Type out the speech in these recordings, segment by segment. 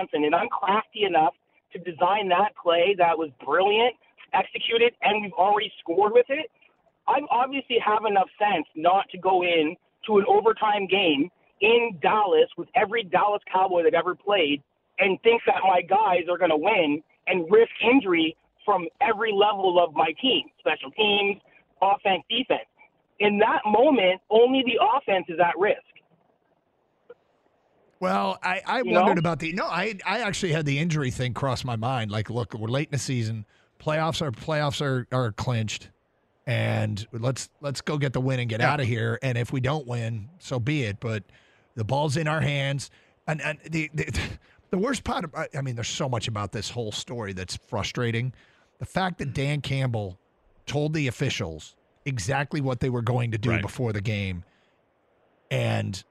Johnson, and I'm crafty enough to design that play that was brilliant, executed, and we've already scored with it. I obviously have enough sense not to go in to an overtime game in Dallas with every Dallas Cowboy that ever played and think that my guys are going to win and risk injury from every level of my team, special teams, offense, defense. In that moment, only the offense is at risk. Well, I, I You wondered know? about the no. I I actually had the injury thing cross my mind. Like, look, we're late in the season. Playoffs are playoffs are, are clinched, and let's let's go get the win and get Yeah. out of here. And if we don't win, so be it. But the ball's in our hands. And, and the, the the worst part, of, I mean, there's so much about this whole story that's frustrating. The fact that Dan Campbell told the officials exactly what they were going to do Right. before the game, and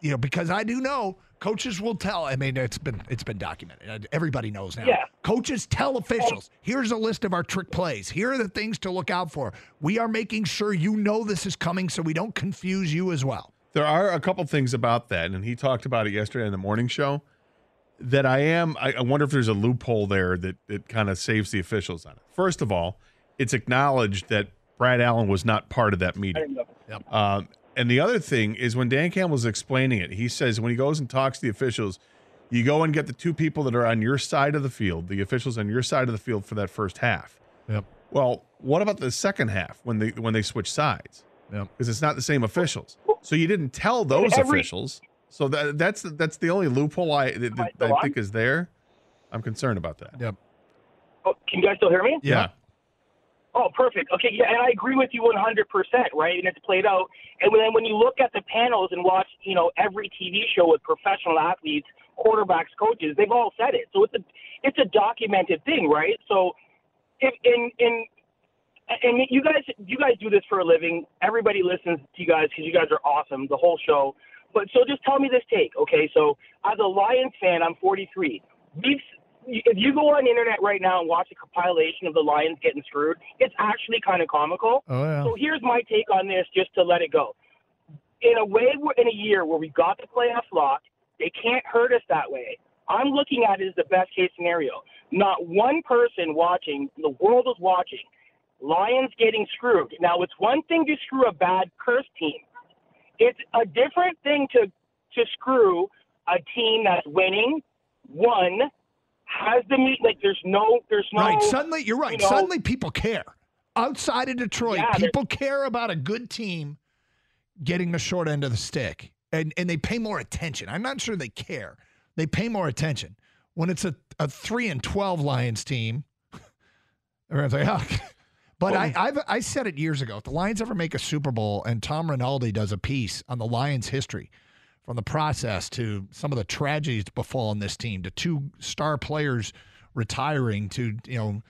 you know, because I do know coaches will tell. I mean, it's been it's been documented. Everybody knows now. Yeah. Coaches tell officials, "Here's a list of our trick plays. Here are the things to look out for. We are making sure you know this is coming, so we don't confuse you as well." There are a couple things about that, and he talked about it yesterday in the morning show. That I am, I, I wonder if there's a loophole there that that kind of saves the officials on it. First of all, it's acknowledged that Brad Allen was not part of that meeting. Um, and the other thing is when Dan Campbell's explaining it, he says when he goes and talks to the officials, you go and get the two people that are on your side of the field, the officials on your side of the field for that first half. Yep. Well, what about the second half when they when they switch sides? Yep. Because it's not the same officials. So you didn't tell those every- officials. So that that's that's the only loophole I that, that I think is there. I'm concerned about that. Yep. Oh, can you guys still hear me? Yeah. Oh, perfect. Okay, yeah, and I agree with you 100%, right? And it's played out. And then when you look at the panels and watch, you know, every TV show with professional athletes, quarterbacks, coaches, they've all said it. So it's a it's a documented thing, right? So if in in and you guys you guys do this for a living. Everybody listens to you guys because you guys are awesome, the whole show. But so just tell me this take, okay? So as a Lions fan, I'm 43. We've if you go on the internet right now and watch a compilation of the Lions getting screwed, it's actually kind of comical. Oh yeah. So here's my take on this, just to let it go. In a way, we're in a year where we got the playoffs locked, they can't hurt us that way. I'm looking at it as the best case scenario. Not one person watching, the world is watching. Lions getting screwed. Now, it's one thing to screw a bad cursed team. It's a different thing to to screw a team that's winning, one, has the meat. Like there's no, there's no. Right. Suddenly, you're right. you know- Suddenly, people care. Outside of Detroit, Yeah, people care about a good team getting the short end of the stick, and and they pay more attention. I'm not sure they care. They pay more attention when it's a, a three and twelve Lions team. Everyone's like, oh. But I, I've I said it years ago. If the Lions ever make a Super Bowl and Tom Rinaldi does a piece on the Lions' history, from the process to some of the tragedies befallen this team, to two star players retiring, to you know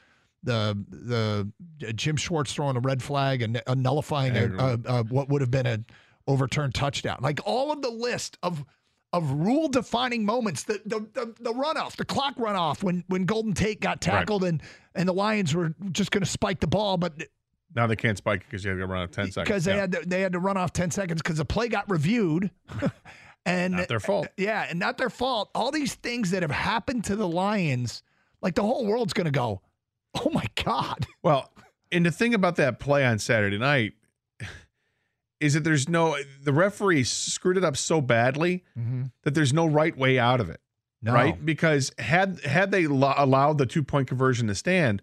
the the uh, Jim Schwartz throwing a red flag and uh, nullifying a, a, a, what would have been an overturned touchdown, like all of the list of of rule defining moments, the, the the the runoff, the clock runoff when when Golden Tate got tackled and and the Lions were just going to spike the ball, but Now they can't spike it because you have to run out of ten seconds. because they Yeah. had to, they had to run off 10 seconds because the play got reviewed and Not their fault. Uh, yeah and not their fault all these things that have happened to the lions like the whole world's gonna go oh my god Well, and the thing about that play on Saturday night is that there's no the referee screwed it up so badly mm-hmm. that there's no right way out of it. No. Right? Because had had they lo- allowed the two point conversion to stand,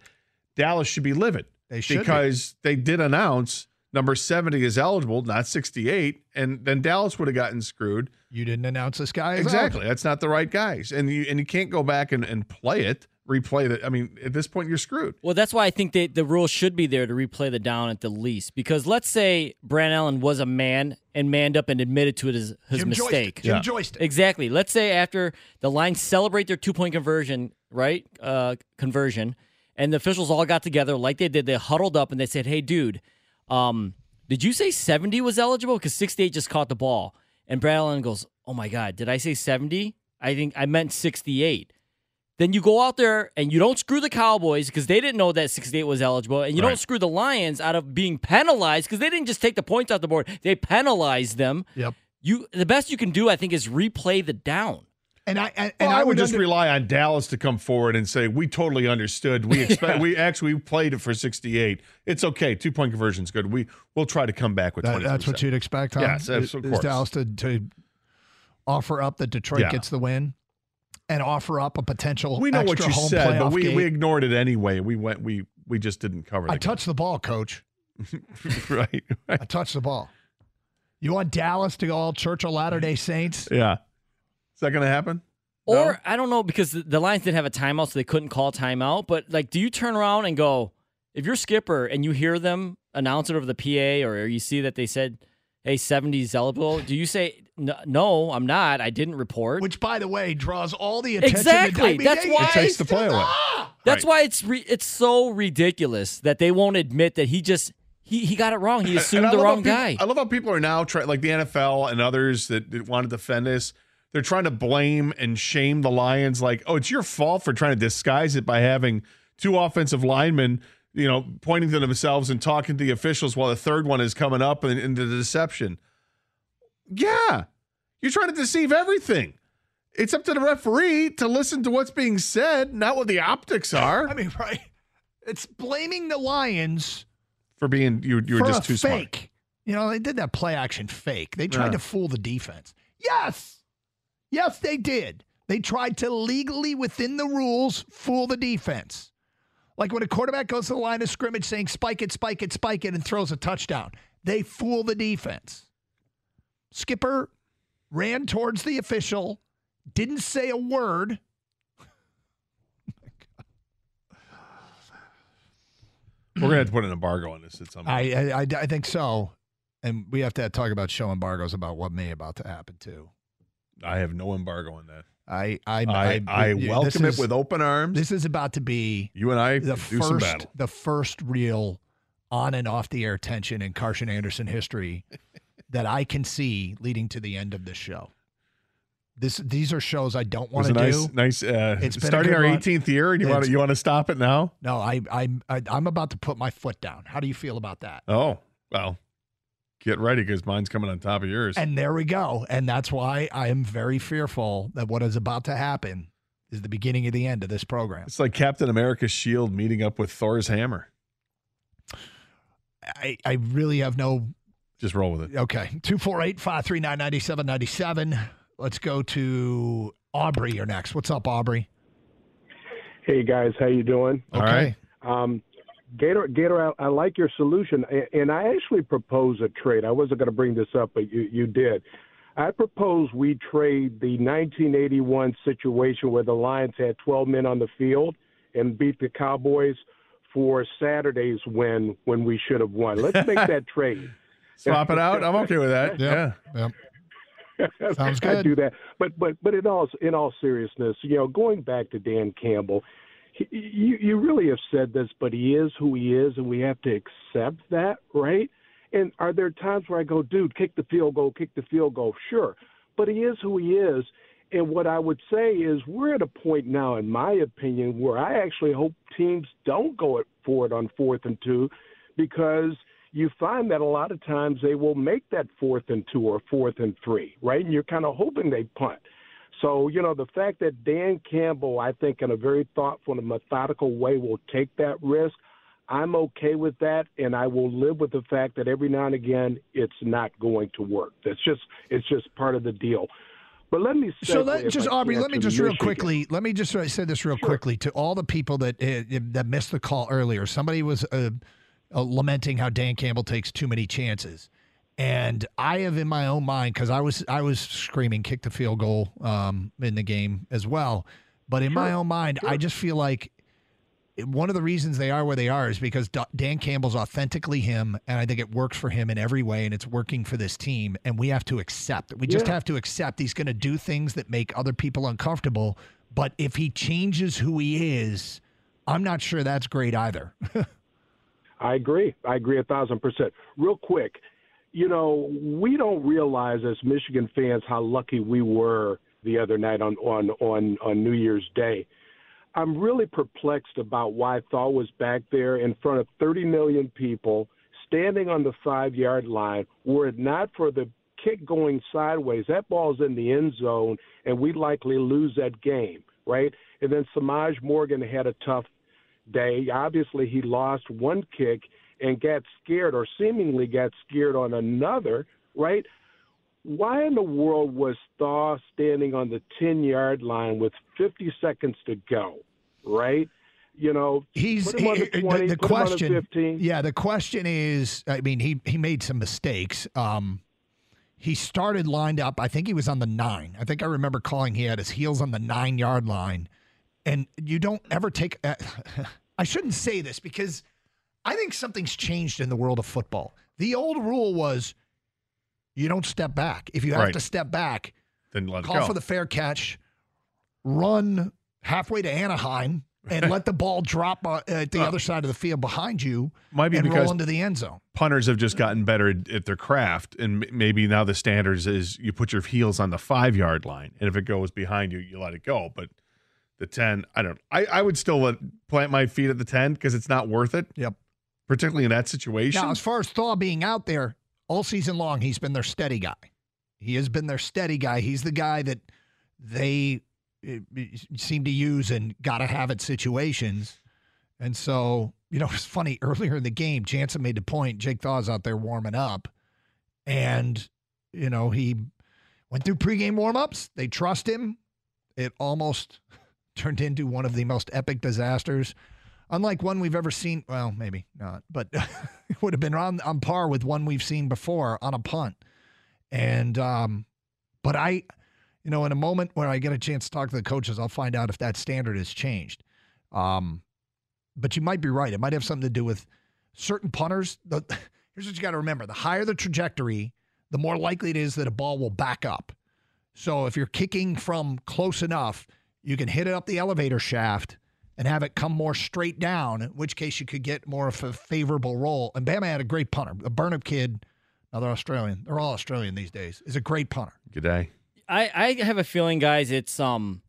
Dallas should be livid. They should be. because they did announce number 70 is eligible, not 68, and then Dallas would have gotten screwed. you didn't announce this guy as Exactly. That's not the right guys. And you and you can't go back and, and play it, replay it. I mean, at this point you're screwed. Well, that's why I think they, the rule should be there to replay the down at the least. Because let's say Brad Allen was a man and manned up and admitted to it as his Jim Joystick. mistake. Jim Yeah. Joystick. Exactly. Let's say after the Lions celebrate their two point conversion, right? Uh, conversion, and the officials all got together like they did. They huddled up and they said, "Hey, dude, um, did you say seventy was eligible? Because sixty eight just caught the ball." And Brad Allen goes, "Oh my God, did I say seventy? I think I meant sixty eight. Then you go out there and you don't screw the Cowboys because they didn't know that 68 was eligible, and you Right. don't screw the Lions out of being penalized because they didn't just take the points off the board; they penalized them. Yep. You the best you can do, I think, is replay the down. And I and, Well, and I, would just under- rely on Dallas to come forward and say we totally understood. We expect we actually played it for 68. It's okay. Two point conversion's good. We we'll try to come back with That- that's what you'd expect, huh? Yes, Is- of is course. Dallas to, to offer up that Detroit Yeah. gets the win and offer up a potential We know what you said, but we, game. we ignored it anyway. We went we we just didn't cover. I touched the ball, coach. game. right. I touched the ball. You want Dallas to go all Church of Latter Day Saints? Yeah. Is that going to happen? Or No? I don't know because the, the Lions didn't have a timeout, so they couldn't call timeout. But like, do you turn around and go, if you're skipper and you hear them announce it over the PA, or you see that they said, "Hey, 70's eligible," do you say, "No, no I'm not. I didn't report." Which, by the way, draws all the attention. Exactly. I That's why- It takes the play away. That's Right. why it's re- it's so ridiculous that they won't admit that he just he he got it wrong. He assumed I the love how wrong people- guy. I love how people are now trying, like the NFL and others that, that want to defend this. They're trying to blame and shame the Lions, like, oh, it's your fault for trying to disguise it by having two offensive linemen, you know, pointing to themselves and talking to the officials while the third one is coming up and into the deception. Yeah, you're trying to deceive everything. It's up to the referee to listen to what's being said, not what the optics are I mean, right? It's blaming the Lions for being you. You were just too smart. fake. You know, they did that play action fake. They tried Yeah. to fool the defense. Yes. Yes, they did. They tried to legally, within the rules, fool the defense. Like when a quarterback goes to the line of scrimmage saying, spike it, spike it, spike it, and throws a touchdown. They fool the defense. Skipper ran towards the official, didn't say a word. We're gonna have to put an embargo on this at some point. I, I, I, I think so. And we have to talk about show embargoes about what may about to happen too. I have no embargo on that. I I I, I, you- welcome this it with open arms. This is about to be you and I the do first the first real on and off the air tension in Carson Anderson history that I can see leading to the end of this show. This these are shows I don't want to a nice, do. nice. Uh, It's starting our 18th year, and you want to you want to stop it now? No, I I I I'm about to put my foot down. How do you feel about that? Oh well, get ready because mine's coming on top of yours. And there we go. And that's why I am very fearful that what is about to happen is the beginning of the end of this program. it's like Captain America's shield meeting up with Thor's hammer. I, I really have no Just roll with it. Okay. 248 539 9797. Let's go to Aubrey. You're next. What's up, Aubrey? Hey guys, how you doing? All right. Um, Gator, Gator, I, I like your solution, and I actually propose a trade. I wasn't going to bring this up, but you you did. I propose we trade the 1981 situation where the Lions had 12 men on the field and beat the Cowboys for Saturday's win when we should have won. Let's make that trade. Swap it out. I'm okay with that. Yep. Yeah. Yep. Sounds I good. do that. But but but in all in all seriousness, you know, going back to Dan Campbell, you you really have said this, but he is who he is, and we have to accept that, right? And are there times where I go, dude, kick the field goal, kick the field goal? Sure, but he is who he is. And what I would say is we're at a point now, in my opinion, where I actually hope teams don't go for it on fourth and two, because you find that a lot of times they will make that fourth and two or fourth and three, right? And you're kind of hoping they punt. So, you know, the fact that Dan Campbell, I think, in a very thoughtful and methodical way, will take that risk, I'm okay with that, and I will live with the fact that every now and again it's not going to work. That's just it's just part of the deal. But let me So let, just Aubrey, let me just real quickly. Let me just say this real quickly to all the people that uh, that missed the call earlier. Somebody was uh, uh, lamenting how Dan Campbell takes too many chances, and I have in my own mind because I was I was screaming kick the field goal um, in the game as well. But in my own mind, I just feel like one of the reasons they are where they are is because Dan Campbell's authentically him, and I think it works for him in every way, and it's working for this team. And we have to accept it. We just have to accept he's going to do things that make other people uncomfortable. But if he changes who he is, I'm not sure that's great either. I agree. I agree a thousand percent. Real quick, you know, we don't realize as Michigan fans how lucky we were the other night on on on, on New Year's Day. I'm really perplexed about why Thaw was back there in front of 30 million people, standing on the five yard line. Were it not for the kick going sideways. That ball's in the end zone, and we likely lose that game, right? And then Semaj Morgan had a tough day. Obviously, he lost one kick and got scared, or seemingly got scared on another, right? Why in the world was Thaw standing on the 10 yard line with 50 seconds to go, right? you know, he's put him on the, 20, the, the question. him on the 15. Yeah, the question is, I mean, he he made some mistakes. Um, he started lined up. I think he was on the nine. I think I remember calling. He had his heels on the nine yard line, and you don't ever take. Uh, I shouldn't say this because I think something's changed in the world of football. The old rule was you don't step back. If you have Right. to step back, Then let it call go. for the fair catch, run halfway to Anaheim, and let the ball drop uh, at the Uh, other side of the field behind you Might be and because roll into the end zone. punters have just gotten better at, at their craft, and m- maybe now the standards is you put your heels on the five yard line, and if it goes behind you, you let it go. But the ten, I don't. I, I would still let, plant my feet at the ten because it's not worth it. Yep. Particularly in that situation. Now, as far as Thaw being out there all season long, he's been their steady guy. He has been their steady guy. He's the guy that they uh, seem to use and got to have at situations. And so, you know, it's funny. Earlier in the game, Jansen made the point. Jake Thaw's out there warming up, and you know he went through pregame warmups. They trust him. It almost turned into one of the most epic disasters unlike one we've ever seen. Well, maybe not, but it would have been on on par with one we've seen before on a punt. And um, but I, you know, in a moment where I get a chance to talk to the coaches, I'll find out if that standard has changed. Um, but you might be right; it might have something to do with certain punters. The, here's what you got to remember: the higher the trajectory, the more likely it is that a ball will back up. So if you're kicking from close enough, you can hit it up the elevator shaft and have it come more straight down, in which case you could get more of a favorable roll. And Bama had a great punter. a Burnip kid, another Australian, they're all Australian these days, is a great punter. Good day. I, I have a feeling, guys. It's um,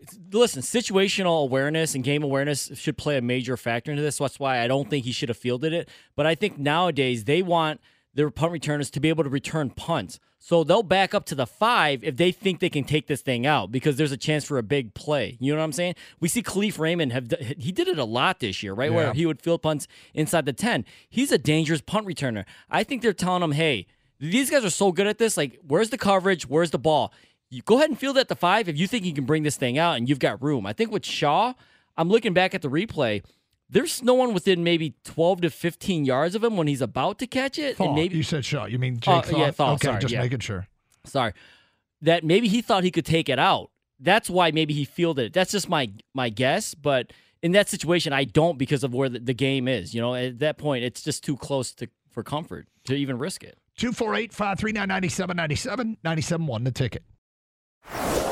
it's, listen, situational awareness and game awareness should play a major factor into this. That's why I don't think he should have fielded it. But I think nowadays they want their punt returners to be able to return punts, so they'll back up to the five if they think they can take this thing out because there's a chance for a big play. You know what I'm saying? We see Kalif Raymond have he did it a lot this year, right? Where he would field punts inside the ten. He's a dangerous punt returner. I think they're telling him, hey. These guys are so good at this. Like, where's the coverage? Where's the ball? You go ahead and field at the five if you think you can bring this thing out and you've got room. I think with Shaw, I'm looking back at the replay. There's no one within maybe 12 to 15 yards of him when he's about to catch it, Thaw. and maybe you said Shaw. You mean Jake Thaw? yeah, Thaw, Okay, sorry, just yeah. making sure. sorry, that maybe he thought he could take it out. That's why maybe he fielded it. That's just my my guess, but in that situation, I don't because of where the, the game is. You know, at that point, it's just too close to for comfort to even risk it. 248 539 9797 971 the ticket.